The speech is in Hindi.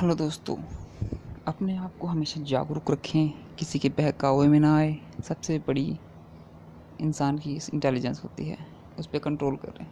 हेलो दोस्तों, अपने आप को हमेशा जागरूक रखें, किसी के बहकावे में ना आए। सबसे बड़ी इंसान की इंटेलिजेंस होती है, उस पर कंट्रोल करें